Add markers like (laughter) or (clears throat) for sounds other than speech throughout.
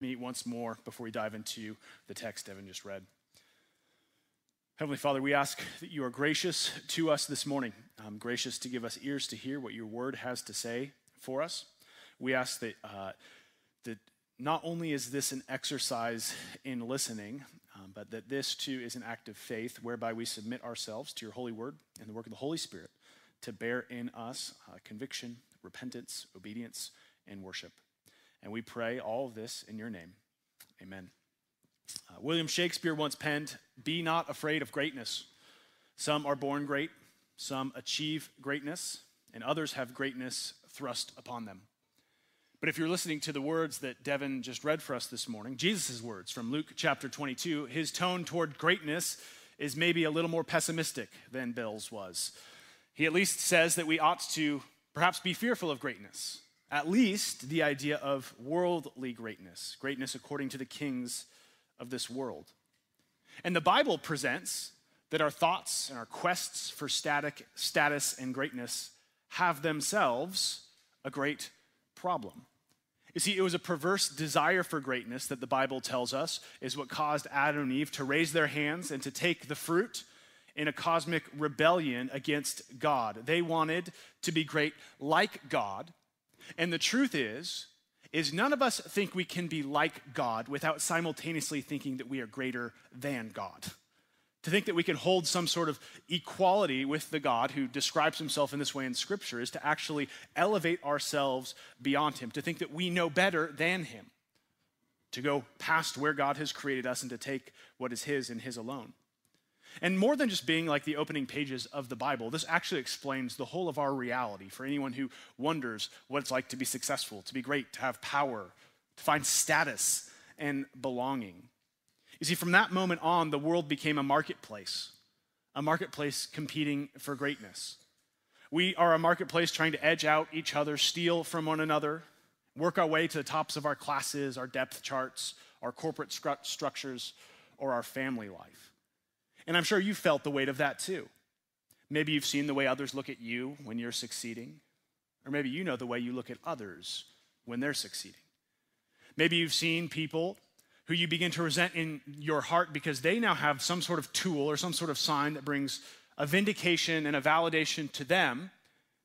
me once more before we dive into the text Evan just read. Heavenly Father, we ask that you are gracious to us this morning, um, gracious to give us ears to hear what your word has to say for us. We ask that, uh, that not only is this an exercise in listening, um, but that this too is an act of faith whereby we submit ourselves to your holy word and the work of the Holy Spirit to bear in us uh, conviction, repentance, obedience, and worship. And we pray all of this in your name. Amen. Uh, William Shakespeare once penned, Be not afraid of greatness. Some are born great, some achieve greatness, and others have greatness thrust upon them. But if you're listening to the words that Devin just read for us this morning, Jesus' words from Luke chapter 22, his tone toward greatness is maybe a little more pessimistic than Bill's was. He at least says that we ought to perhaps be fearful of greatness, at least the idea of worldly greatness, greatness according to the kings of this world. And the Bible presents that our thoughts and our quests for static, status and greatness have themselves a great problem. You see, it was a perverse desire for greatness that the Bible tells us is what caused Adam and Eve to raise their hands and to take the fruit in a cosmic rebellion against God. They wanted to be great like God. And the truth is, is none of us think we can be like God without simultaneously thinking that we are greater than God. To think that we can hold some sort of equality with the God who describes himself in this way in Scripture is to actually elevate ourselves beyond him, to think that we know better than him, to go past where God has created us and to take what is his and his alone. And more than just being like the opening pages of the Bible, this actually explains the whole of our reality for anyone who wonders what it's like to be successful, to be great, to have power, to find status and belonging. You see, from that moment on, the world became a marketplace, a marketplace competing for greatness. We are a marketplace trying to edge out each other, steal from one another, work our way to the tops of our classes, our depth charts, our corporate stru- structures, or our family life. And I'm sure you felt the weight of that too. Maybe you've seen the way others look at you when you're succeeding, or maybe you know the way you look at others when they're succeeding. Maybe you've seen people who you begin to resent in your heart because they now have some sort of tool or some sort of sign that brings a vindication and a validation to them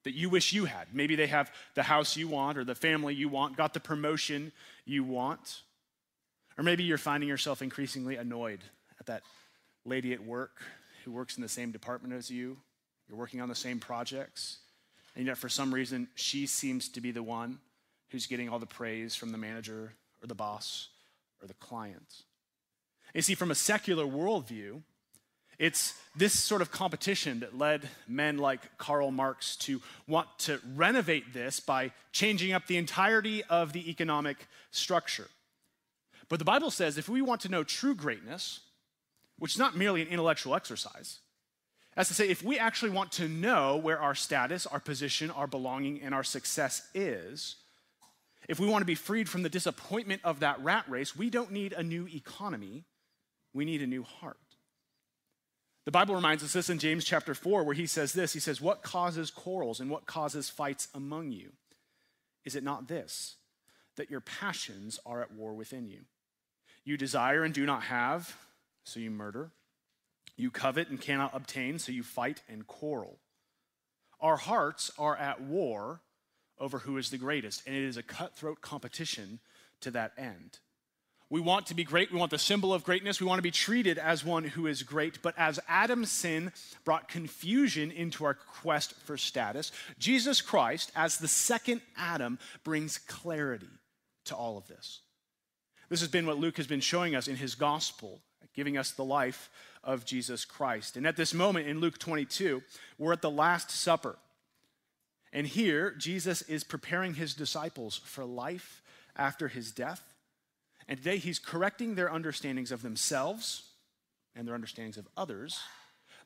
that you wish you had. Maybe they have the house you want or the family you want, got the promotion you want. Or maybe you're finding yourself increasingly annoyed at that lady at work who works in the same department as you. You're working on the same projects. And yet, for some reason, she seems to be the one who's getting all the praise from the manager or the boss or the client. You see, from a secular worldview, it's this sort of competition that led men like Karl Marx to want to renovate this by changing up the entirety of the economic structure. But the Bible says if we want to know true greatness, which is not merely an intellectual exercise. As to say, if we actually want to know where our status, our position, our belonging, and our success is, if we want to be freed from the disappointment of that rat race, we don't need a new economy, we need a new heart. The Bible reminds us this in James chapter 4, where he says this He says, What causes quarrels and what causes fights among you? Is it not this, that your passions are at war within you? You desire and do not have so you murder. You covet and cannot obtain, so you fight and quarrel. Our hearts are at war over who is the greatest, and it is a cutthroat competition to that end. We want to be great. We want the symbol of greatness. We want to be treated as one who is great. But as Adam's sin brought confusion into our quest for status, Jesus Christ, as the second Adam, brings clarity to all of this. This has been what Luke has been showing us in his gospel giving us the life of Jesus Christ. And at this moment in Luke 22, we're at the Last Supper. And here, Jesus is preparing his disciples for life after his death. And today, he's correcting their understandings of themselves and their understandings of others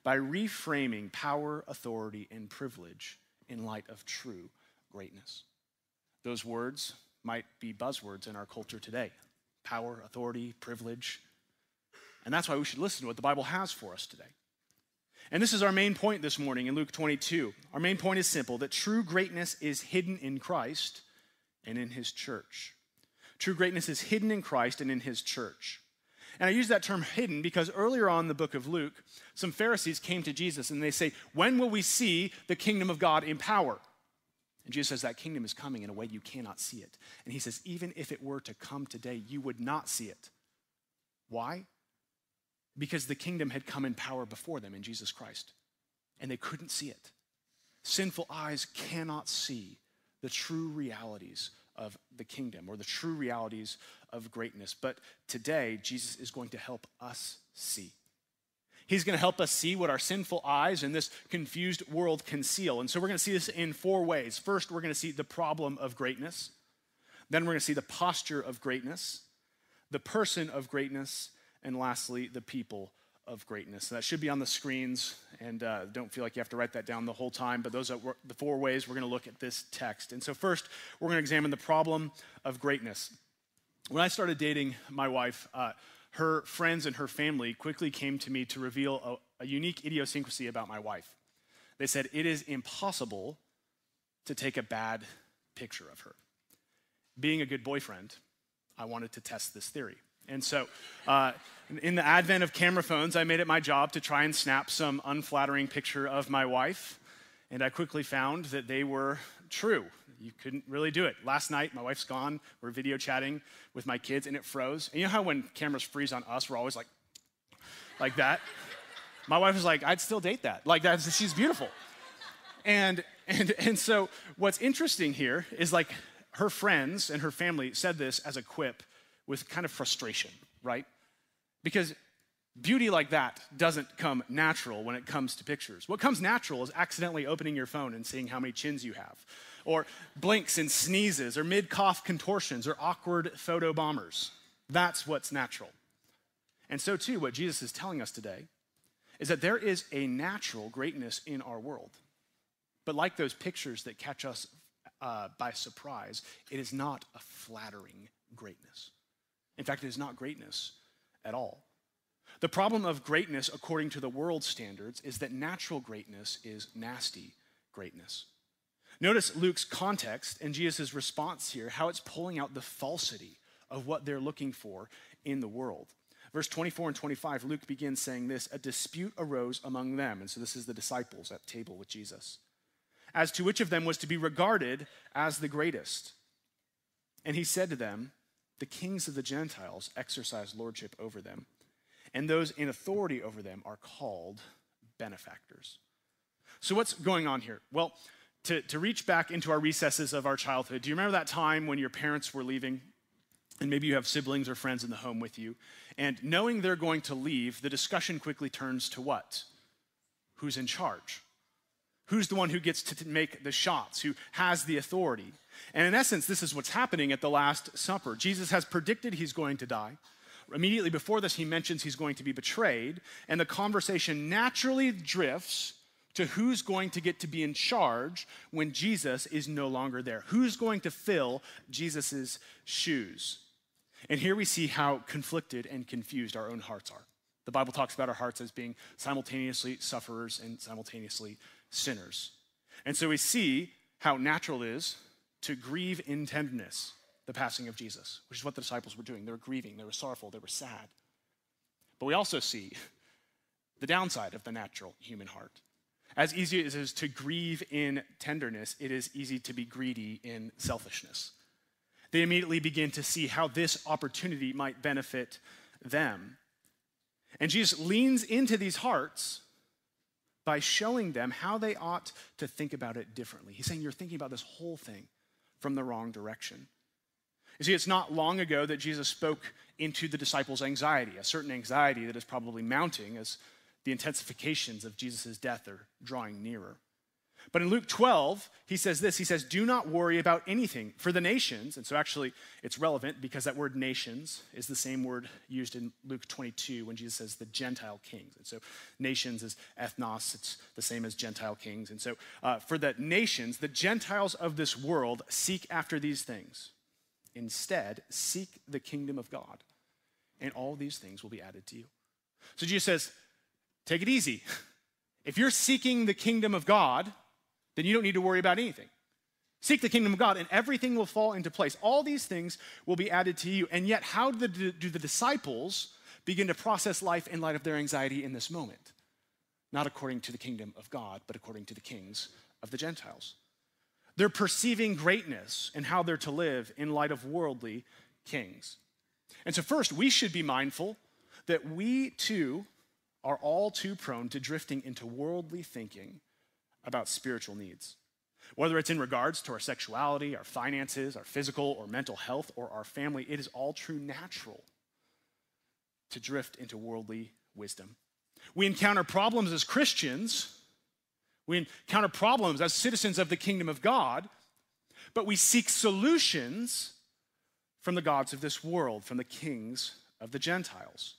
by reframing power, authority, and privilege in light of true greatness. Those words might be buzzwords in our culture today power, authority, privilege. And that's why we should listen to what the Bible has for us today. And this is our main point this morning in Luke 22. Our main point is simple that true greatness is hidden in Christ and in his church. True greatness is hidden in Christ and in his church. And I use that term hidden because earlier on in the book of Luke, some Pharisees came to Jesus and they say, When will we see the kingdom of God in power? And Jesus says, That kingdom is coming in a way you cannot see it. And he says, Even if it were to come today, you would not see it. Why? Because the kingdom had come in power before them in Jesus Christ, and they couldn't see it. Sinful eyes cannot see the true realities of the kingdom or the true realities of greatness. But today, Jesus is going to help us see. He's going to help us see what our sinful eyes in this confused world conceal. And so we're going to see this in four ways. First, we're going to see the problem of greatness. Then we're going to see the posture of greatness, the person of greatness, and lastly, the people of greatness. that should be on the screens, and uh, don't feel like you have to write that down the whole time, but those are the four ways we're going to look at this text. And so, first, we're going to examine the problem of greatness. When I started dating my wife, uh, her friends and her family quickly came to me to reveal a, a unique idiosyncrasy about my wife. They said, It is impossible to take a bad picture of her. Being a good boyfriend, I wanted to test this theory. And so, uh, in the advent of camera phones, I made it my job to try and snap some unflattering picture of my wife. And I quickly found that they were true. You couldn't really do it. Last night, my wife's gone. We're video chatting with my kids, and it froze. And you know how when cameras freeze on us, we're always like, like that? My wife was like, I'd still date that. Like, that's, she's beautiful. And, and, and so, what's interesting here is like her friends and her family said this as a quip with kind of frustration, right? Because beauty like that doesn't come natural when it comes to pictures. What comes natural is accidentally opening your phone and seeing how many chins you have, or blinks and sneezes, or mid cough contortions, or awkward photo bombers. That's what's natural. And so, too, what Jesus is telling us today is that there is a natural greatness in our world. But like those pictures that catch us uh, by surprise, it is not a flattering greatness. In fact, it is not greatness at all. The problem of greatness, according to the world standards, is that natural greatness is nasty greatness. Notice Luke's context and Jesus' response here, how it's pulling out the falsity of what they're looking for in the world. Verse 24 and 25, Luke begins saying this A dispute arose among them. And so this is the disciples at table with Jesus, as to which of them was to be regarded as the greatest. And he said to them, the kings of the Gentiles exercise lordship over them, and those in authority over them are called benefactors. So, what's going on here? Well, to, to reach back into our recesses of our childhood, do you remember that time when your parents were leaving? And maybe you have siblings or friends in the home with you. And knowing they're going to leave, the discussion quickly turns to what? Who's in charge? Who's the one who gets to make the shots? Who has the authority? And in essence, this is what's happening at the Last Supper. Jesus has predicted he's going to die. Immediately before this, he mentions he's going to be betrayed, and the conversation naturally drifts to who's going to get to be in charge when Jesus is no longer there. Who's going to fill Jesus' shoes? And here we see how conflicted and confused our own hearts are. The Bible talks about our hearts as being simultaneously sufferers and simultaneously sinners. And so we see how natural it is to grieve in tenderness the passing of Jesus, which is what the disciples were doing. They were grieving, they were sorrowful, they were sad. But we also see the downside of the natural human heart. As easy as it is to grieve in tenderness, it is easy to be greedy in selfishness. They immediately begin to see how this opportunity might benefit them. And Jesus leans into these hearts by showing them how they ought to think about it differently. He's saying, You're thinking about this whole thing from the wrong direction. You see, it's not long ago that Jesus spoke into the disciples' anxiety, a certain anxiety that is probably mounting as the intensifications of Jesus' death are drawing nearer. But in Luke 12, he says this He says, Do not worry about anything for the nations. And so actually, it's relevant because that word nations is the same word used in Luke 22 when Jesus says the Gentile kings. And so nations is ethnos, it's the same as Gentile kings. And so uh, for the nations, the Gentiles of this world seek after these things. Instead, seek the kingdom of God, and all these things will be added to you. So Jesus says, Take it easy. (laughs) If you're seeking the kingdom of God, then you don't need to worry about anything. Seek the kingdom of God, and everything will fall into place. All these things will be added to you. And yet, how do the, do the disciples begin to process life in light of their anxiety in this moment? Not according to the kingdom of God, but according to the kings of the Gentiles. They're perceiving greatness and how they're to live in light of worldly kings. And so, first, we should be mindful that we too are all too prone to drifting into worldly thinking about spiritual needs. Whether it's in regards to our sexuality, our finances, our physical or mental health, or our family, it is all true natural to drift into worldly wisdom. We encounter problems as Christians, we encounter problems as citizens of the kingdom of God, but we seek solutions from the gods of this world, from the kings of the Gentiles.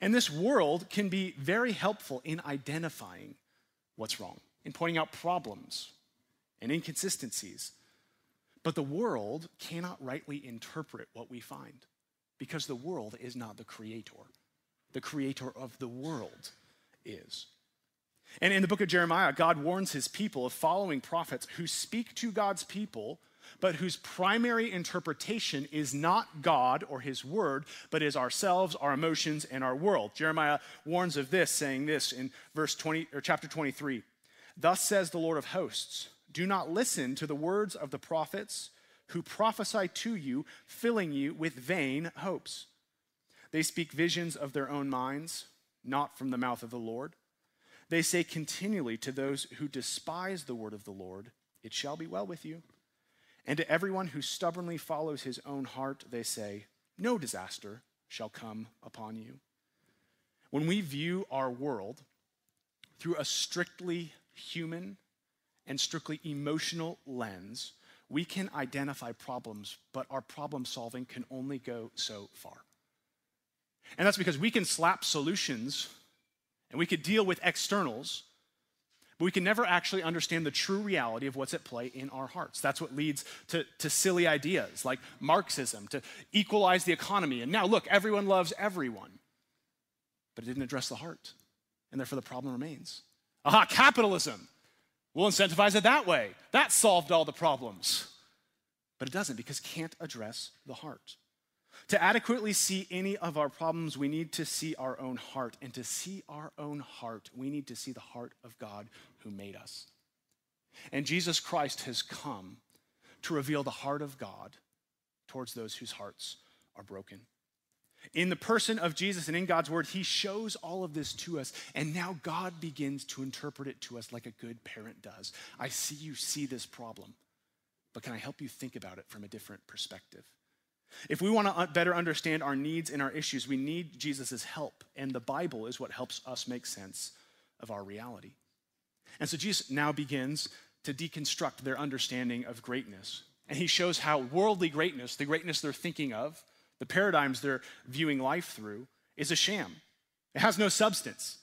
And this world can be very helpful in identifying what's wrong, in pointing out problems and inconsistencies. But the world cannot rightly interpret what we find because the world is not the creator. The creator of the world is. And in the book of Jeremiah, God warns his people of following prophets who speak to God's people, but whose primary interpretation is not God or his word, but is ourselves, our emotions, and our world. Jeremiah warns of this, saying this in verse 20 or chapter 23. Thus says the Lord of hosts do not listen to the words of the prophets who prophesy to you, filling you with vain hopes. They speak visions of their own minds, not from the mouth of the Lord. They say continually to those who despise the word of the Lord, It shall be well with you. And to everyone who stubbornly follows his own heart, they say, No disaster shall come upon you. When we view our world through a strictly human and strictly emotional lens, we can identify problems, but our problem solving can only go so far. And that's because we can slap solutions and we could deal with externals, but we can never actually understand the true reality of what's at play in our hearts. That's what leads to, to silly ideas like Marxism, to equalize the economy. And now, look, everyone loves everyone. But it didn't address the heart, and therefore the problem remains. Aha, capitalism. We'll incentivize it that way. That solved all the problems. But it doesn't because it can't address the heart. To adequately see any of our problems, we need to see our own heart. And to see our own heart, we need to see the heart of God who made us. And Jesus Christ has come to reveal the heart of God towards those whose hearts are broken. In the person of Jesus and in God's word, he shows all of this to us. And now God begins to interpret it to us like a good parent does. I see you see this problem, but can I help you think about it from a different perspective? If we want to better understand our needs and our issues, we need Jesus' help. And the Bible is what helps us make sense of our reality. And so Jesus now begins to deconstruct their understanding of greatness. And he shows how worldly greatness, the greatness they're thinking of, the paradigms they're viewing life through, is a sham. It has no substance.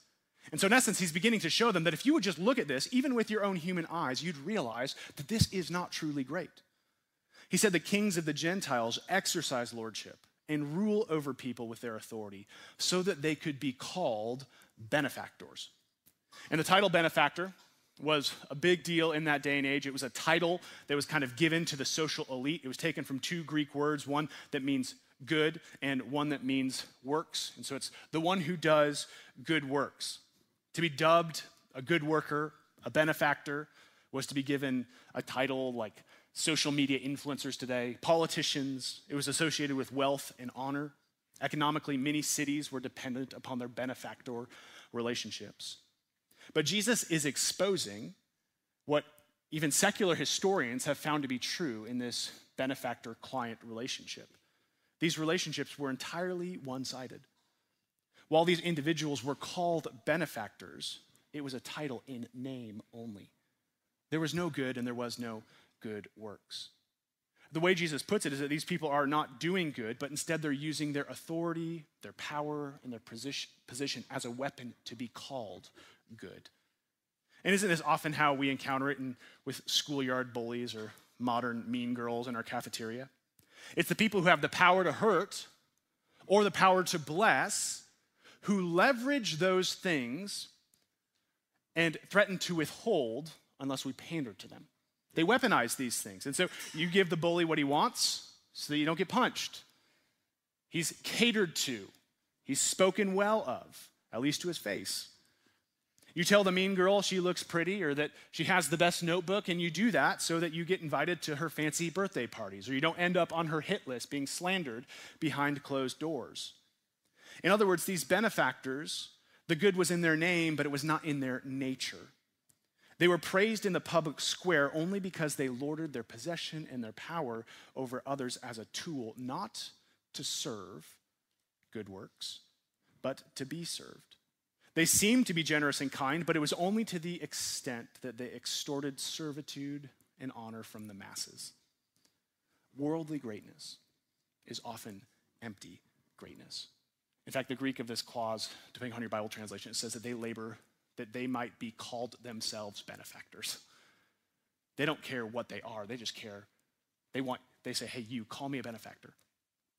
And so, in essence, he's beginning to show them that if you would just look at this, even with your own human eyes, you'd realize that this is not truly great. He said the kings of the Gentiles exercise lordship and rule over people with their authority so that they could be called benefactors. And the title benefactor was a big deal in that day and age. It was a title that was kind of given to the social elite. It was taken from two Greek words, one that means good and one that means works. And so it's the one who does good works. To be dubbed a good worker, a benefactor, was to be given a title like social media influencers today, politicians. It was associated with wealth and honor. Economically, many cities were dependent upon their benefactor relationships. But Jesus is exposing what even secular historians have found to be true in this benefactor client relationship. These relationships were entirely one sided. While these individuals were called benefactors, it was a title in name only. There was no good and there was no good works. The way Jesus puts it is that these people are not doing good, but instead they're using their authority, their power, and their position as a weapon to be called good. And isn't this often how we encounter it in, with schoolyard bullies or modern mean girls in our cafeteria? It's the people who have the power to hurt or the power to bless who leverage those things and threaten to withhold unless we pander to them. They weaponize these things. And so you give the bully what he wants so that you don't get punched. He's catered to, he's spoken well of, at least to his face. You tell the mean girl she looks pretty or that she has the best notebook, and you do that so that you get invited to her fancy birthday parties or you don't end up on her hit list being slandered behind closed doors. In other words, these benefactors, the good was in their name, but it was not in their nature. They were praised in the public square only because they lorded their possession and their power over others as a tool, not to serve good works, but to be served. They seemed to be generous and kind, but it was only to the extent that they extorted servitude and honor from the masses. Worldly greatness is often empty greatness. In fact, the Greek of this clause, depending on your Bible translation, it says that they labor that they might be called themselves benefactors. They don't care what they are, they just care. They want, they say, hey, you, call me a benefactor.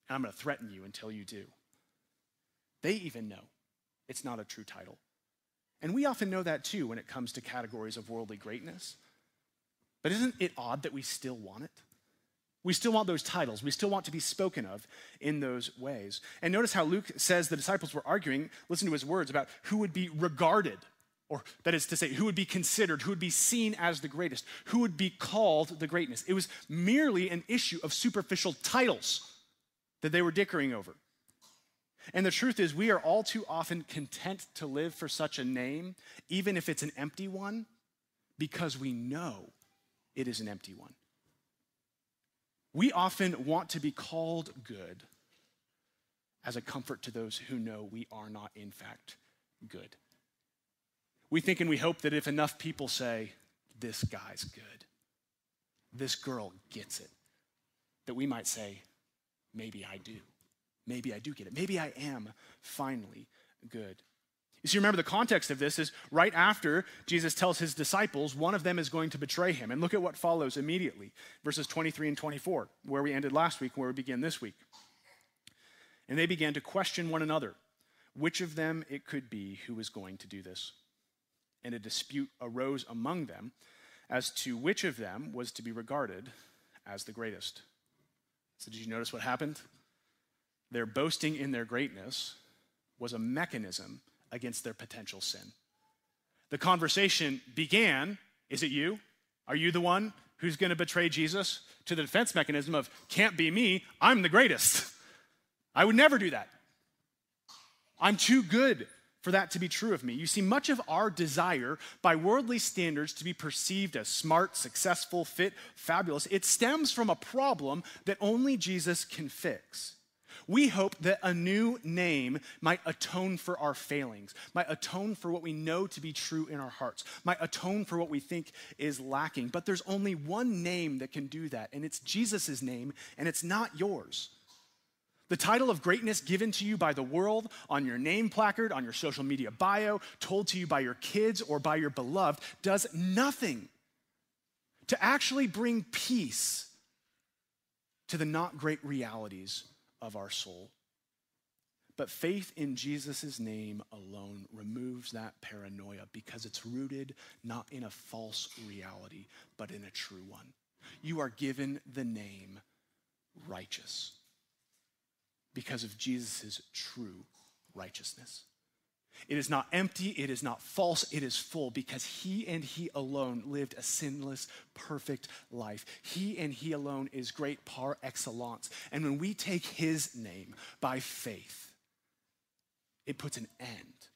And I'm going to threaten you until you do. They even know it's not a true title. And we often know that too when it comes to categories of worldly greatness. But isn't it odd that we still want it? We still want those titles. We still want to be spoken of in those ways. And notice how Luke says the disciples were arguing, listen to his words about who would be regarded, or that is to say, who would be considered, who would be seen as the greatest, who would be called the greatness. It was merely an issue of superficial titles that they were dickering over. And the truth is, we are all too often content to live for such a name, even if it's an empty one, because we know it is an empty one. We often want to be called good as a comfort to those who know we are not, in fact, good. We think and we hope that if enough people say, This guy's good, this girl gets it, that we might say, Maybe I do. Maybe I do get it. Maybe I am finally good. You remember the context of this is right after Jesus tells his disciples one of them is going to betray him. And look at what follows immediately verses 23 and 24, where we ended last week, where we begin this week. And they began to question one another which of them it could be who was going to do this. And a dispute arose among them as to which of them was to be regarded as the greatest. So, did you notice what happened? Their boasting in their greatness was a mechanism against their potential sin. The conversation began Is it you? Are you the one who's going to betray Jesus? To the defense mechanism of Can't be me, I'm the greatest. I would never do that. I'm too good for that to be true of me. You see, much of our desire by worldly standards to be perceived as smart, successful, fit, fabulous, it stems from a problem that only Jesus can fix. We hope that a new name might atone for our failings, might atone for what we know to be true in our hearts, might atone for what we think is lacking. But there's only one name that can do that, and it's Jesus' name, and it's not yours. The title of greatness given to you by the world on your name placard, on your social media bio, told to you by your kids or by your beloved, does nothing to actually bring peace to the not great realities of our soul. But faith in Jesus' name alone removes that paranoia because it's rooted not in a false reality, but in a true one. You are given the name righteous because of Jesus' true righteousness. It is not empty, it is not false, it is full because he and he alone lived a sinless, perfect life. He and he alone is great par excellence. And when we take his name by faith, it puts an end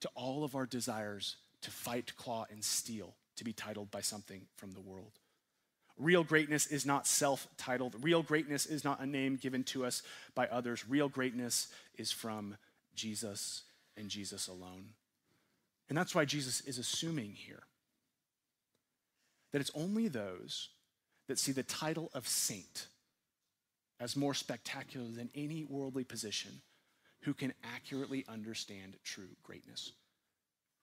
to all of our desires to fight, claw, and steal to be titled by something from the world. Real greatness is not self titled. Real greatness is not a name given to us by others. Real greatness is from Jesus and Jesus alone. And that's why Jesus is assuming here that it's only those that see the title of saint as more spectacular than any worldly position who can accurately understand true greatness.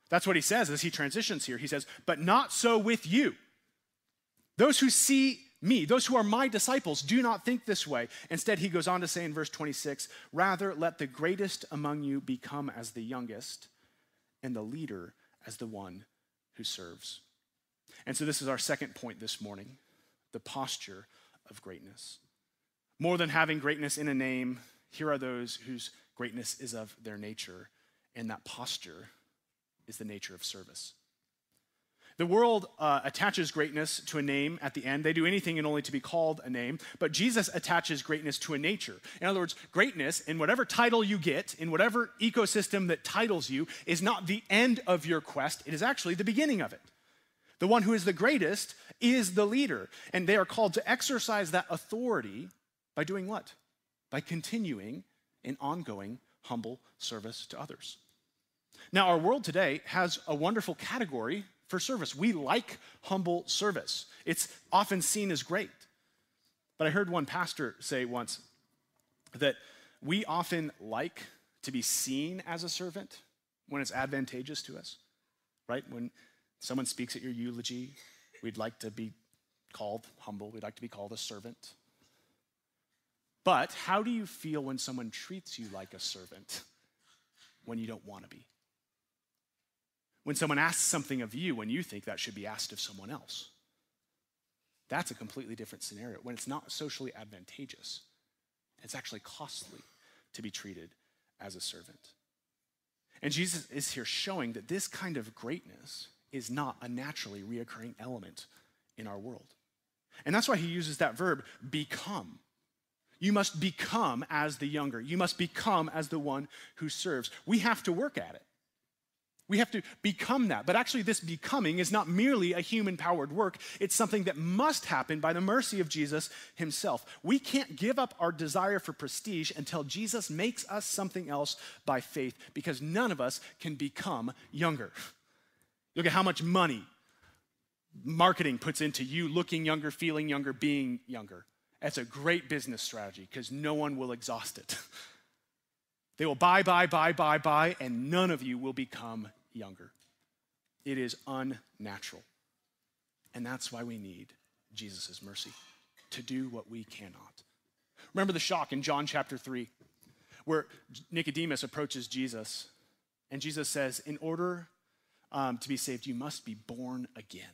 That's what he says as he transitions here. He says, But not so with you. Those who see me, those who are my disciples, do not think this way. Instead, he goes on to say in verse 26 Rather, let the greatest among you become as the youngest, and the leader as the one who serves. And so, this is our second point this morning the posture of greatness. More than having greatness in a name, here are those whose greatness is of their nature, and that posture is the nature of service. The world uh, attaches greatness to a name at the end. They do anything and only to be called a name. But Jesus attaches greatness to a nature. In other words, greatness, in whatever title you get, in whatever ecosystem that titles you, is not the end of your quest, it is actually the beginning of it. The one who is the greatest is the leader. And they are called to exercise that authority by doing what? By continuing in ongoing humble service to others. Now, our world today has a wonderful category for service. We like humble service, it's often seen as great. But I heard one pastor say once that we often like to be seen as a servant when it's advantageous to us, right? When someone speaks at your eulogy, we'd like to be called humble, we'd like to be called a servant. But how do you feel when someone treats you like a servant when you don't want to be? When someone asks something of you when you think that should be asked of someone else? That's a completely different scenario when it's not socially advantageous. It's actually costly to be treated as a servant. And Jesus is here showing that this kind of greatness is not a naturally reoccurring element in our world. And that's why he uses that verb, become. You must become as the younger. You must become as the one who serves. We have to work at it. We have to become that. But actually, this becoming is not merely a human powered work, it's something that must happen by the mercy of Jesus himself. We can't give up our desire for prestige until Jesus makes us something else by faith, because none of us can become younger. Look at how much money marketing puts into you looking younger, feeling younger, being younger. That's a great business strategy because no one will exhaust it. (laughs) they will buy, buy, buy, buy, buy, and none of you will become younger. It is unnatural. And that's why we need Jesus' mercy to do what we cannot. Remember the shock in John chapter 3, where Nicodemus approaches Jesus, and Jesus says, In order um, to be saved, you must be born again.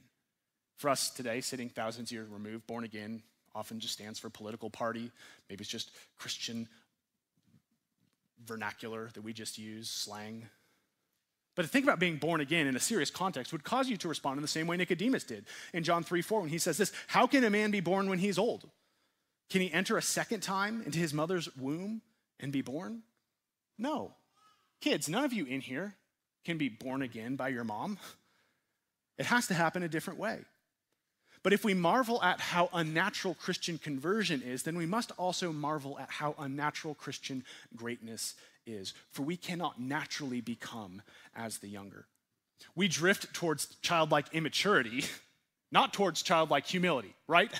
For us today, sitting thousands of years removed, born again often just stands for political party. Maybe it's just Christian vernacular that we just use, slang. But to think about being born again in a serious context would cause you to respond in the same way Nicodemus did in John 3 4 when he says this How can a man be born when he's old? Can he enter a second time into his mother's womb and be born? No. Kids, none of you in here can be born again by your mom. It has to happen a different way. But if we marvel at how unnatural Christian conversion is, then we must also marvel at how unnatural Christian greatness is. For we cannot naturally become as the younger. We drift towards childlike immaturity, (laughs) not towards childlike humility, right?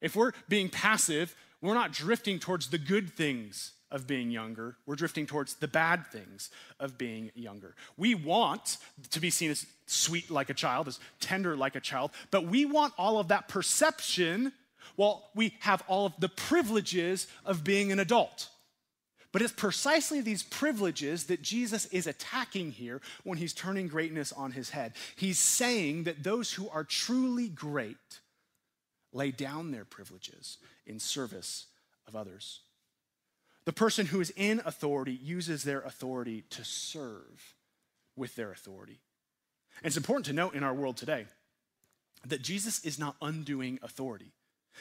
If we're being passive, we're not drifting towards the good things of being younger. We're drifting towards the bad things of being younger. We want to be seen as sweet like a child, as tender like a child, but we want all of that perception while we have all of the privileges of being an adult. But it's precisely these privileges that Jesus is attacking here when he's turning greatness on his head. He's saying that those who are truly great lay down their privileges in service of others. The person who is in authority uses their authority to serve with their authority. And it's important to note in our world today that Jesus is not undoing authority.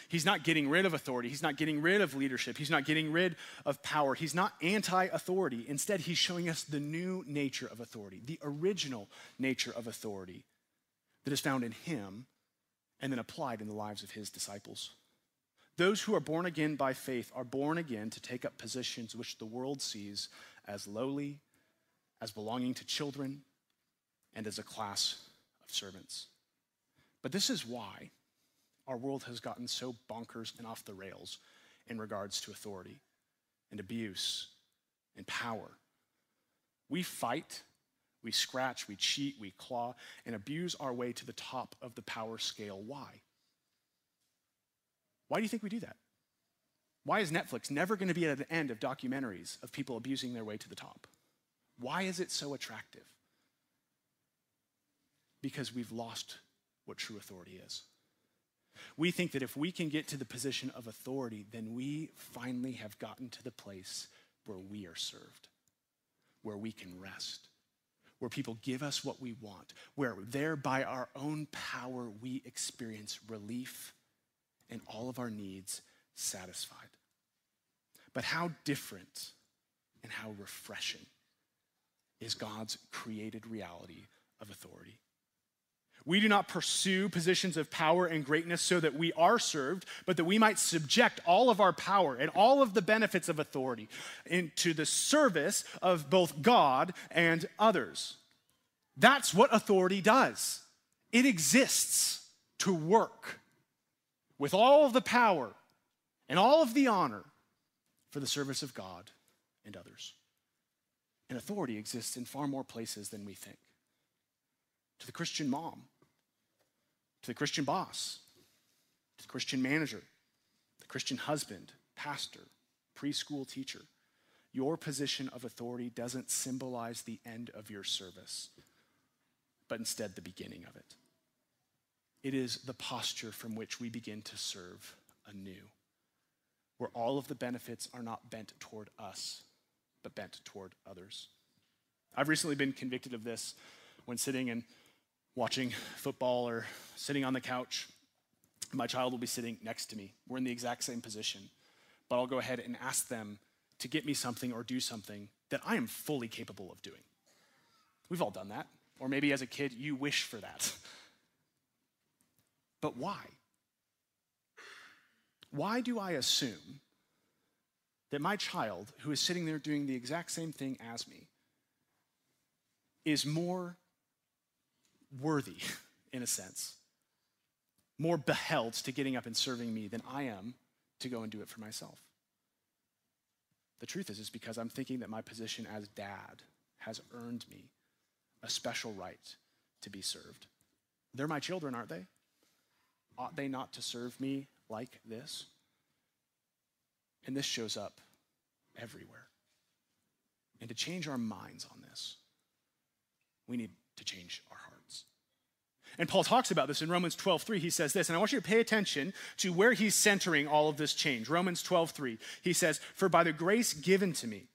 He's not getting rid of authority. He's not getting rid of leadership. He's not getting rid of power. He's not anti authority. Instead, he's showing us the new nature of authority, the original nature of authority that is found in him and then applied in the lives of his disciples. Those who are born again by faith are born again to take up positions which the world sees as lowly, as belonging to children, and as a class of servants. But this is why our world has gotten so bonkers and off the rails in regards to authority and abuse and power. We fight, we scratch, we cheat, we claw, and abuse our way to the top of the power scale. Why? Why do you think we do that? Why is Netflix never going to be at the end of documentaries of people abusing their way to the top? Why is it so attractive? Because we've lost what true authority is. We think that if we can get to the position of authority, then we finally have gotten to the place where we are served, where we can rest, where people give us what we want, where there by our own power we experience relief and all of our needs satisfied. But how different and how refreshing is God's created reality of authority. We do not pursue positions of power and greatness so that we are served, but that we might subject all of our power and all of the benefits of authority into the service of both God and others. That's what authority does. It exists to work with all of the power and all of the honor for the service of God and others. And authority exists in far more places than we think. To the Christian mom, to the Christian boss, to the Christian manager, the Christian husband, pastor, preschool teacher. Your position of authority doesn't symbolize the end of your service, but instead the beginning of it. It is the posture from which we begin to serve anew, where all of the benefits are not bent toward us, but bent toward others. I've recently been convicted of this when sitting and watching football or sitting on the couch. My child will be sitting next to me. We're in the exact same position. But I'll go ahead and ask them to get me something or do something that I am fully capable of doing. We've all done that. Or maybe as a kid, you wish for that. (laughs) But why? Why do I assume that my child, who is sitting there doing the exact same thing as me, is more worthy, (laughs) in a sense, more beheld to getting up and serving me than I am to go and do it for myself. The truth is, is because I'm thinking that my position as dad has earned me a special right to be served. They're my children, aren't they? Ought they not to serve me like this? And this shows up everywhere. And to change our minds on this, we need to change our hearts. And Paul talks about this in Romans 12:3. He says this, and I want you to pay attention to where he's centering all of this change. Romans 12:3. He says, "For by the grace given to me,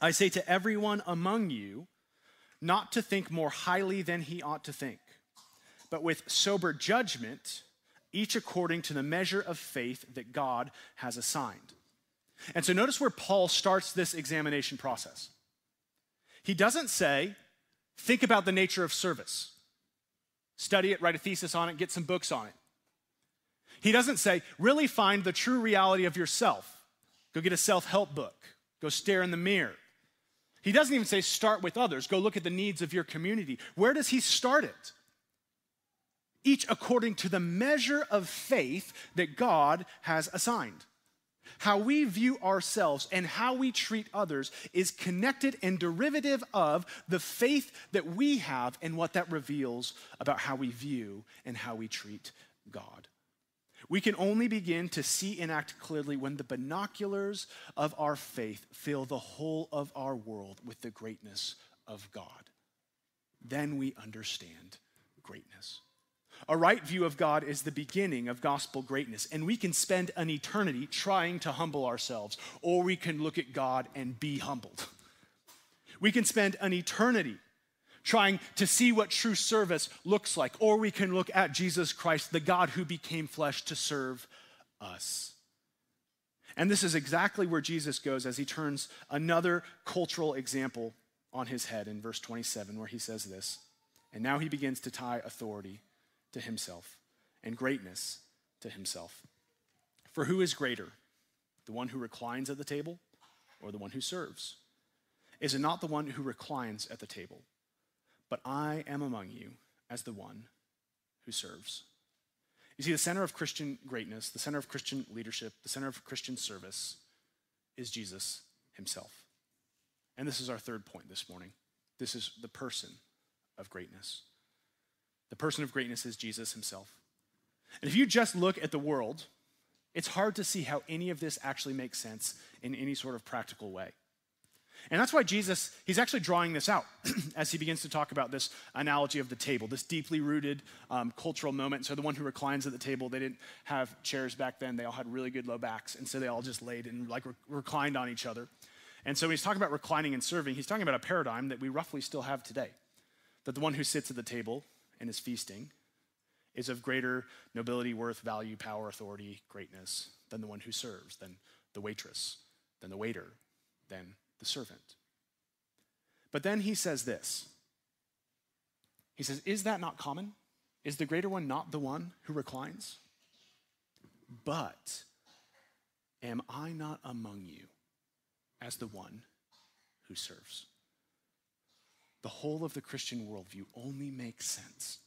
I say to everyone among you, not to think more highly than he ought to think, but with sober judgment, each according to the measure of faith that God has assigned." And so notice where Paul starts this examination process. He doesn't say, think about the nature of service, study it, write a thesis on it, get some books on it. He doesn't say, really find the true reality of yourself. Go get a self help book, go stare in the mirror. He doesn't even say, start with others, go look at the needs of your community. Where does he start it? Each according to the measure of faith that God has assigned. How we view ourselves and how we treat others is connected and derivative of the faith that we have and what that reveals about how we view and how we treat God. We can only begin to see and act clearly when the binoculars of our faith fill the whole of our world with the greatness of God. Then we understand greatness. A right view of God is the beginning of gospel greatness, and we can spend an eternity trying to humble ourselves, or we can look at God and be humbled. We can spend an eternity trying to see what true service looks like, or we can look at Jesus Christ, the God who became flesh to serve us. And this is exactly where Jesus goes as he turns another cultural example on his head in verse 27, where he says this And now he begins to tie authority to himself and greatness to himself. For who is greater, the one who reclines at the table or the one who serves? Is it not the one who reclines at the table? But I am among you as the one who serves. You see, the center of Christian greatness, the center of Christian leadership, the center of Christian service is Jesus himself. And this is our third point this morning. This is the person of greatness. The person of greatness is Jesus himself. And if you just look at the world, it's hard to see how any of this actually makes sense in any sort of practical way. And that's why Jesus, he's actually drawing this out (clears throat) as he begins to talk about this analogy of the table, this deeply rooted um, cultural moment. So, the one who reclines at the table, they didn't have chairs back then. They all had really good low backs. And so they all just laid and like re- reclined on each other. And so, when he's talking about reclining and serving, he's talking about a paradigm that we roughly still have today. That the one who sits at the table and is feasting is of greater nobility, worth, value, power, authority, greatness than the one who serves, than the waitress, than the waiter, than the servant. But then he says this He says, Is that not common? Is the greater one not the one who reclines? But am I not among you as the one who serves? The whole of the Christian worldview only makes sense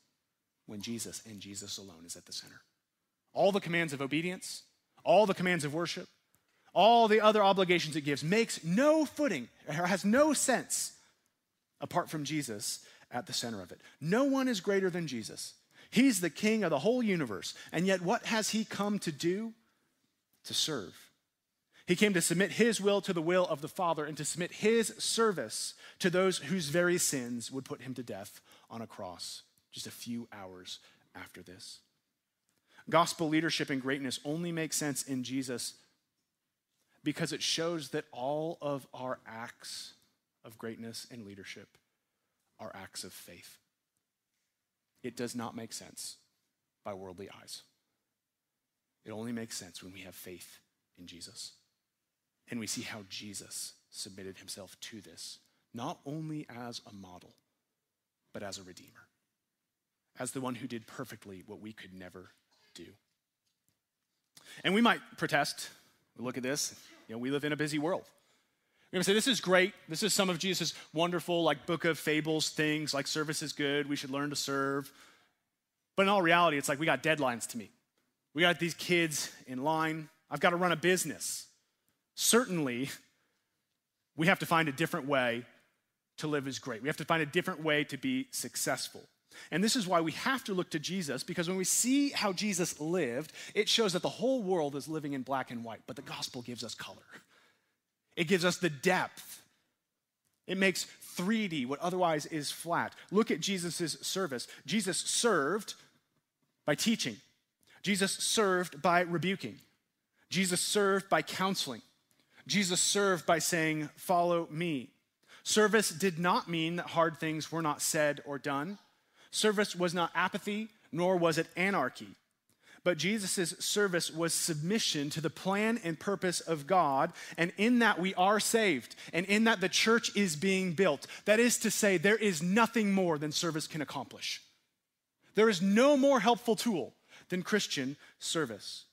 when Jesus and Jesus alone is at the center. All the commands of obedience, all the commands of worship, all the other obligations it gives makes no footing, has no sense apart from Jesus at the center of it. No one is greater than Jesus. He's the king of the whole universe. And yet, what has he come to do? To serve. He came to submit his will to the will of the Father and to submit his service to those whose very sins would put him to death on a cross just a few hours after this. Gospel leadership and greatness only make sense in Jesus because it shows that all of our acts of greatness and leadership are acts of faith. It does not make sense by worldly eyes. It only makes sense when we have faith in Jesus. And we see how Jesus submitted himself to this, not only as a model, but as a redeemer, as the one who did perfectly what we could never do. And we might protest, look at this, you know, we live in a busy world. We're gonna say, this is great. This is some of Jesus' wonderful, like, book of fables things, like service is good, we should learn to serve. But in all reality, it's like we got deadlines to meet. We got these kids in line. I've got to run a business. Certainly, we have to find a different way to live as great. We have to find a different way to be successful. And this is why we have to look to Jesus, because when we see how Jesus lived, it shows that the whole world is living in black and white, but the gospel gives us color. It gives us the depth. It makes 3D what otherwise is flat. Look at Jesus' service. Jesus served by teaching, Jesus served by rebuking, Jesus served by counseling, Jesus served by saying, Follow me. Service did not mean that hard things were not said or done. Service was not apathy, nor was it anarchy. But Jesus' service was submission to the plan and purpose of God. And in that, we are saved. And in that, the church is being built. That is to say, there is nothing more than service can accomplish. There is no more helpful tool than Christian service.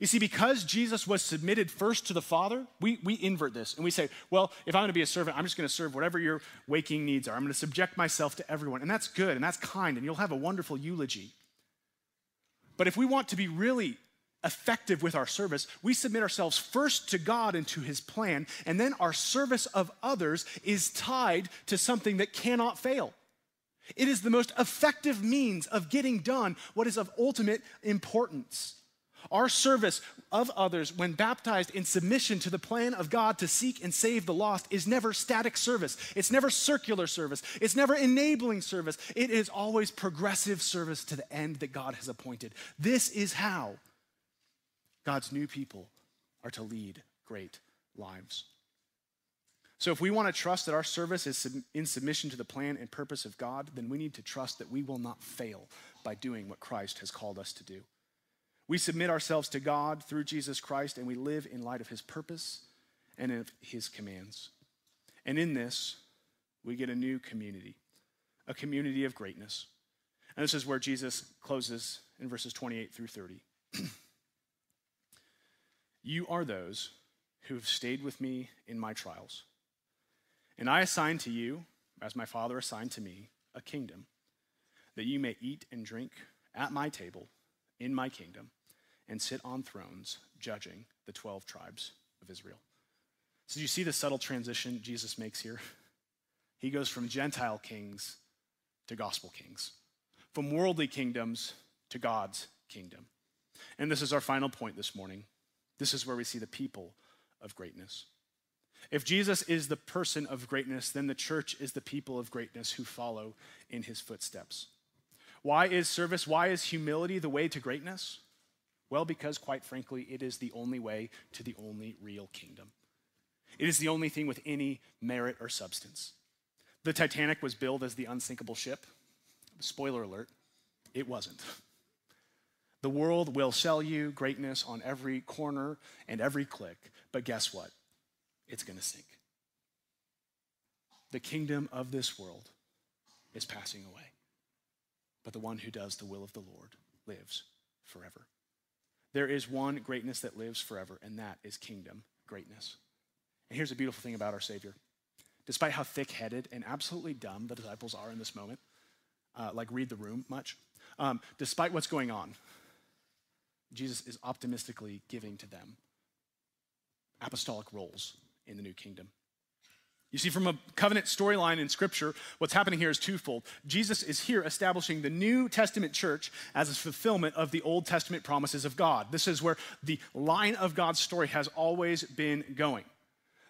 You see, because Jesus was submitted first to the Father, we, we invert this and we say, well, if I'm going to be a servant, I'm just going to serve whatever your waking needs are. I'm going to subject myself to everyone. And that's good and that's kind, and you'll have a wonderful eulogy. But if we want to be really effective with our service, we submit ourselves first to God and to His plan, and then our service of others is tied to something that cannot fail. It is the most effective means of getting done what is of ultimate importance. Our service of others, when baptized in submission to the plan of God to seek and save the lost, is never static service. It's never circular service. It's never enabling service. It is always progressive service to the end that God has appointed. This is how God's new people are to lead great lives. So, if we want to trust that our service is in submission to the plan and purpose of God, then we need to trust that we will not fail by doing what Christ has called us to do. We submit ourselves to God through Jesus Christ and we live in light of his purpose and of his commands. And in this, we get a new community, a community of greatness. And this is where Jesus closes in verses 28 through 30. (clears throat) you are those who have stayed with me in my trials. And I assign to you, as my Father assigned to me, a kingdom, that you may eat and drink at my table in my kingdom and sit on thrones judging the 12 tribes of Israel. So, do you see the subtle transition Jesus makes here? (laughs) He goes from Gentile kings to gospel kings, from worldly kingdoms to God's kingdom. And this is our final point this morning. This is where we see the people of greatness. If Jesus is the person of greatness, then the church is the people of greatness who follow in his footsteps. Why is service, why is humility the way to greatness? Well, because quite frankly, it is the only way to the only real kingdom. It is the only thing with any merit or substance. The Titanic was billed as the unsinkable ship. Spoiler alert, it wasn't. The world will sell you greatness on every corner and every click, but guess what? It's going to sink. The kingdom of this world is passing away, but the one who does the will of the Lord lives forever. There is one greatness that lives forever, and that is kingdom greatness. And here's a beautiful thing about our Savior. Despite how thick headed and absolutely dumb the disciples are in this moment, uh, like read the room much, um, despite what's going on, Jesus is optimistically giving to them apostolic roles in the new kingdom. You see, from a covenant storyline in Scripture, what's happening here is twofold. Jesus is here establishing the New Testament church as a fulfillment of the Old Testament promises of God. This is where the line of God's story has always been going.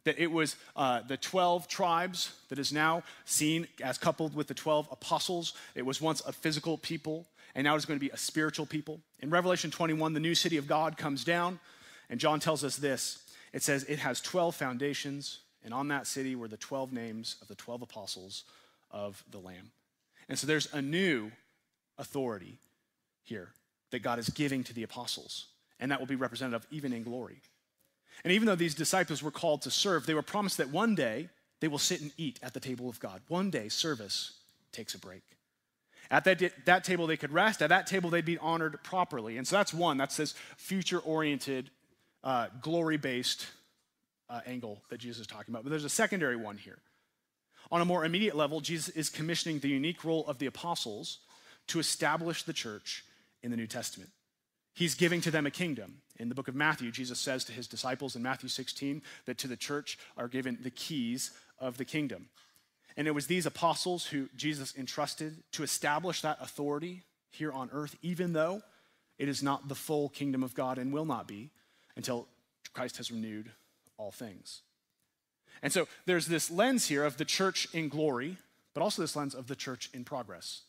That it was uh, the 12 tribes that is now seen as coupled with the 12 apostles. It was once a physical people, and now it's going to be a spiritual people. In Revelation 21, the new city of God comes down, and John tells us this it says, It has 12 foundations and on that city were the 12 names of the 12 apostles of the Lamb. And so there's a new authority here that God is giving to the apostles, and that will be representative even in glory. And even though these disciples were called to serve, they were promised that one day they will sit and eat at the table of God. One day, service takes a break. At that, that table, they could rest. At that table, they'd be honored properly. And so that's one. That's this future oriented, uh, glory based uh, angle that Jesus is talking about. But there's a secondary one here. On a more immediate level, Jesus is commissioning the unique role of the apostles to establish the church in the New Testament. He's giving to them a kingdom. In the book of Matthew, Jesus says to his disciples in Matthew 16 that to the church are given the keys of the kingdom. And it was these apostles who Jesus entrusted to establish that authority here on earth, even though it is not the full kingdom of God and will not be until Christ has renewed all things. And so there's this lens here of the church in glory, but also this lens of the church in progress.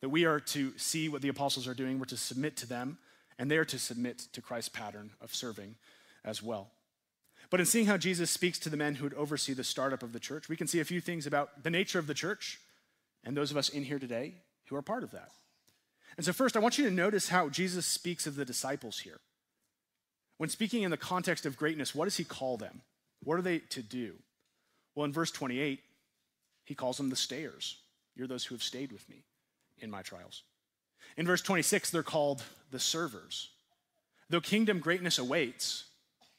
That we are to see what the apostles are doing, we're to submit to them, and they are to submit to Christ's pattern of serving as well. But in seeing how Jesus speaks to the men who would oversee the startup of the church, we can see a few things about the nature of the church and those of us in here today who are part of that. And so, first, I want you to notice how Jesus speaks of the disciples here. When speaking in the context of greatness, what does he call them? What are they to do? Well, in verse 28, he calls them the stayers. You're those who have stayed with me in my trials. In verse 26, they're called the servers. Though kingdom greatness awaits,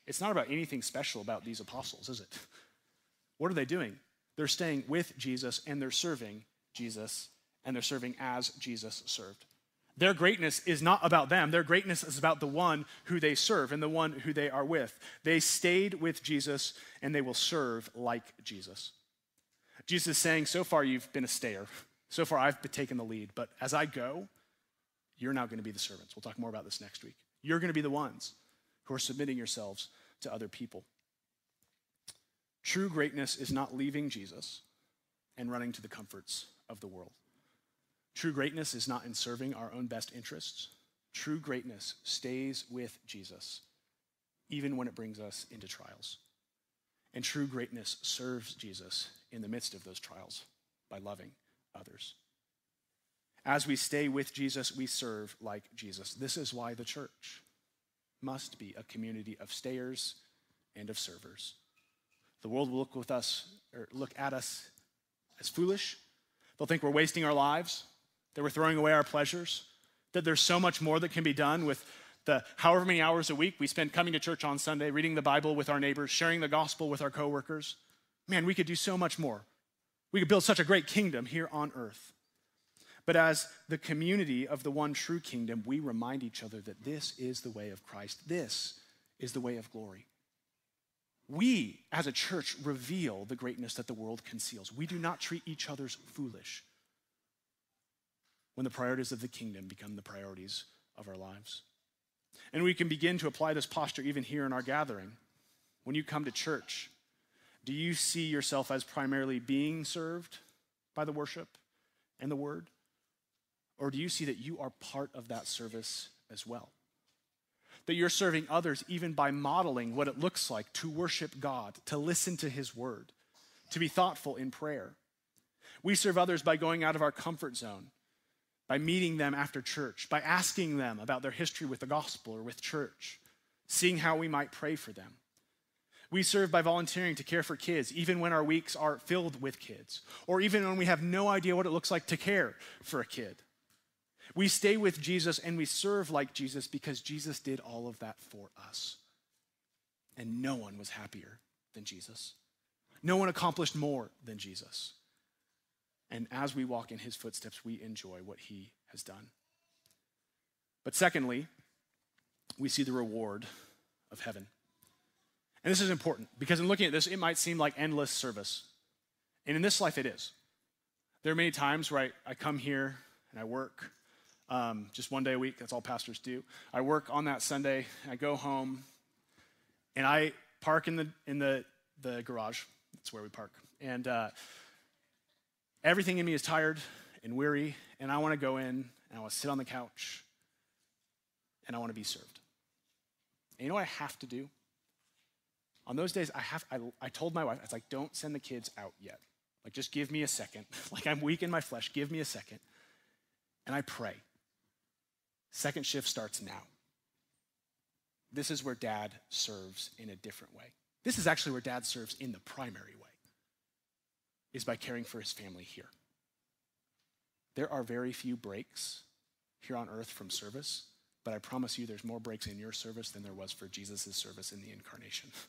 it's not about anything special about these apostles, is it? (laughs) What are they doing? They're staying with Jesus and they're serving Jesus and they're serving as Jesus served. Their greatness is not about them. Their greatness is about the one who they serve and the one who they are with. They stayed with Jesus and they will serve like Jesus. Jesus is saying, So far you've been a stayer. So far I've taken the lead. But as I go, you're now going to be the servants. We'll talk more about this next week. You're going to be the ones who are submitting yourselves to other people. True greatness is not leaving Jesus and running to the comforts of the world. True greatness is not in serving our own best interests. True greatness stays with Jesus, even when it brings us into trials. And true greatness serves Jesus in the midst of those trials by loving others. As we stay with Jesus, we serve like Jesus. This is why the church must be a community of stayers and of servers. The world will look with us or look at us as foolish. They'll think we're wasting our lives that we're throwing away our pleasures, that there's so much more that can be done with the however many hours a week we spend coming to church on Sunday, reading the Bible with our neighbors, sharing the gospel with our coworkers. Man, we could do so much more. We could build such a great kingdom here on earth. But as the community of the one true kingdom, we remind each other that this is the way of Christ. This is the way of glory. We, as a church, reveal the greatness that the world conceals. We do not treat each other's foolish when the priorities of the kingdom become the priorities of our lives. And we can begin to apply this posture even here in our gathering. When you come to church, Do you see yourself as primarily being served by the worship and the word? Or do you see that you are part of that service as well? That you're serving others even by modeling what it looks like to worship God, to listen to his word, to be thoughtful in prayer. We serve others by going out of our comfort zone, by meeting them after church, by asking them about their history with the gospel or with church, seeing how we might pray for them. We serve by volunteering to care for kids, even when our weeks are filled with kids, or even when we have no idea what it looks like to care for a kid. We stay with Jesus and we serve like Jesus because Jesus did all of that for us. And no one was happier than Jesus. No one accomplished more than Jesus. And as we walk in his footsteps, we enjoy what he has done. But secondly, we see the reward of heaven. And this is important because in looking at this, it might seem like endless service. And in this life, it is. There are many times where I, I come here and I work um, just one day a week. That's all pastors do. I work on that Sunday. I go home, and I park in the in the the garage. That's where we park. And uh, everything in me is tired and weary, and I want to go in and I want to sit on the couch, and I want to be served. And you know what I have to do? On those days, I have. I, I told my wife, I was like, "Don't send the kids out yet. Like, just give me a second. (laughs) like, I'm weak in my flesh. Give me a second. And I pray. Second shift starts now. This is where dad serves in a different way. This is actually where dad serves in the primary way, is by caring for his family here. There are very few breaks here on earth from service, but I promise you there's more breaks in your service than there was for Jesus' service in the incarnation. (laughs)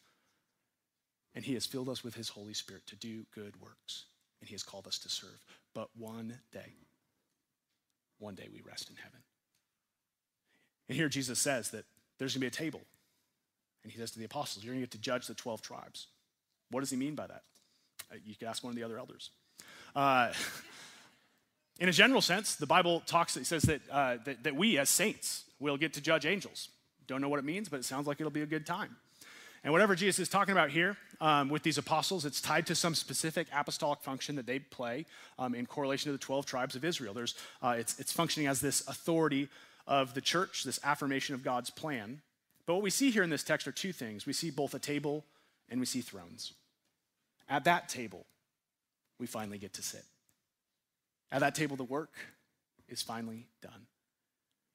And he has filled us with his Holy Spirit to do good works, and he has called us to serve. But one day, one day we rest in heaven. And here Jesus says that there's going to be a table. And he says to the apostles, You're going to get to judge the 12 tribes. What does he mean by that? Uh, you could ask one of the other elders. Uh, (laughs) in a general sense, the Bible talks, it says that, uh, that, that we as saints will get to judge angels. Don't know what it means, but it sounds like it'll be a good time. And whatever Jesus is talking about here um, with these apostles, it's tied to some specific apostolic function that they play um, in correlation to the 12 tribes of Israel. There's, uh, it's, it's functioning as this authority of the church, this affirmation of God's plan. But what we see here in this text are two things we see both a table and we see thrones. At that table, we finally get to sit. At that table, the work is finally done.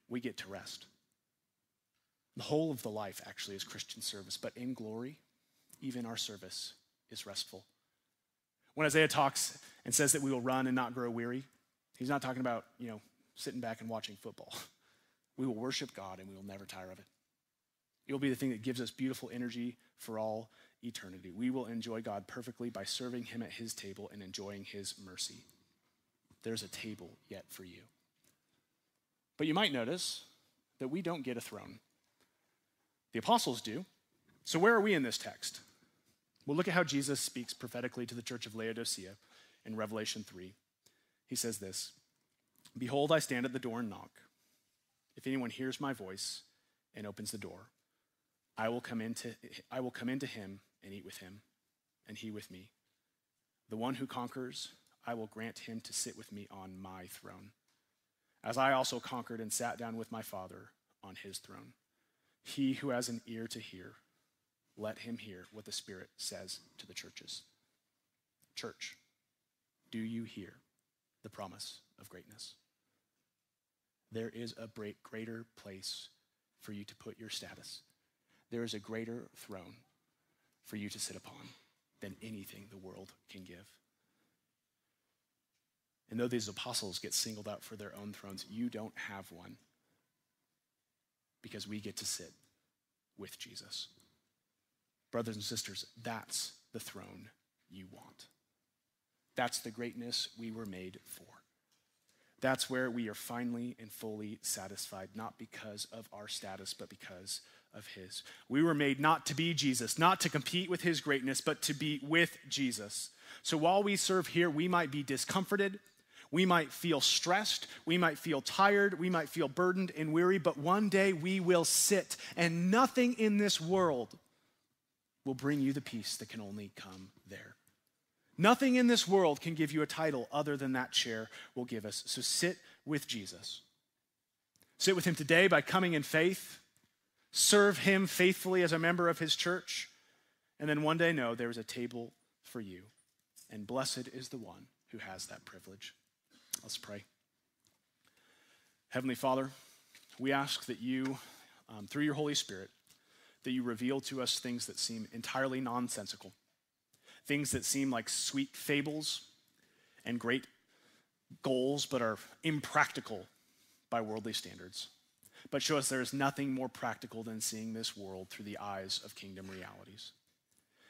We get to rest. The whole of the life actually is Christian service, but in glory, even our service is restful. When Isaiah talks and says that we will run and not grow weary, he's not talking about, you know, sitting back and watching football. (laughs) We will worship God and we will never tire of it. It will be the thing that gives us beautiful energy for all eternity. We will enjoy God perfectly by serving Him at His table and enjoying His mercy. There's a table yet for you. But you might notice that we don't get a throne. The apostles do. So, where are we in this text? Well, look at how Jesus speaks prophetically to the church of Laodicea in Revelation 3. He says this Behold, I stand at the door and knock. If anyone hears my voice and opens the door, I will come into, I will come into him and eat with him, and he with me. The one who conquers, I will grant him to sit with me on my throne, as I also conquered and sat down with my Father on his throne. He who has an ear to hear, let him hear what the Spirit says to the churches. Church, do you hear the promise of greatness? there is a greater place for you to put your status. There is a greater throne for you to sit upon than anything the world can give. And though these apostles get singled out for their own thrones, you don't have one because we get to sit with Jesus. Brothers and sisters, that's the throne you want. That's the greatness we were made for. That's where we are finally and fully satisfied, not because of our status, but because of His. We were made not to be Jesus, not to compete with His greatness, but to be with Jesus. So while we serve here, we might be discomforted. We might feel stressed. We might feel tired. We might feel burdened and weary, but one day we will sit, and nothing in this world will bring you the peace that can only come there. Nothing in this world can give you a title other than that chair will give us. So sit with Jesus. Sit with him today by coming in faith. Serve him faithfully as a member of his church. And then one day know there is a table for you. And blessed is the one who has that privilege. Let's pray. Heavenly Father, we ask that you, um, through your Holy Spirit, that you reveal to us things that seem entirely nonsensical, things that seem like sweet fables and great goals, but are impractical by worldly standards. But show us there is nothing more practical than seeing this world through the eyes of kingdom realities.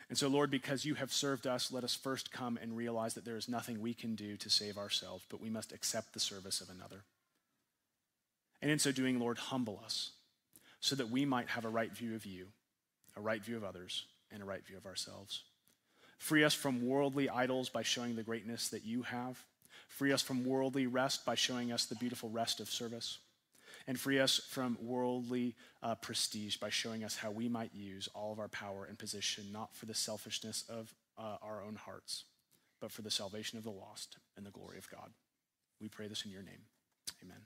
And so, Lord, because you have served us, let us first come and realize that there is nothing we can do to save ourselves, but we must accept the service of another. And in so doing, Lord, humble us so that we might have a right view of you, a right view of others, and a right view of ourselves. Free us from worldly idols by showing the greatness that you have. Free us from worldly rest by showing us the beautiful rest of service and free us from worldly uh, prestige by showing us how we might use all of our power and position not for the selfishness of uh, our own hearts, but for the salvation of the lost and the glory of God. We pray this in your name. Amen.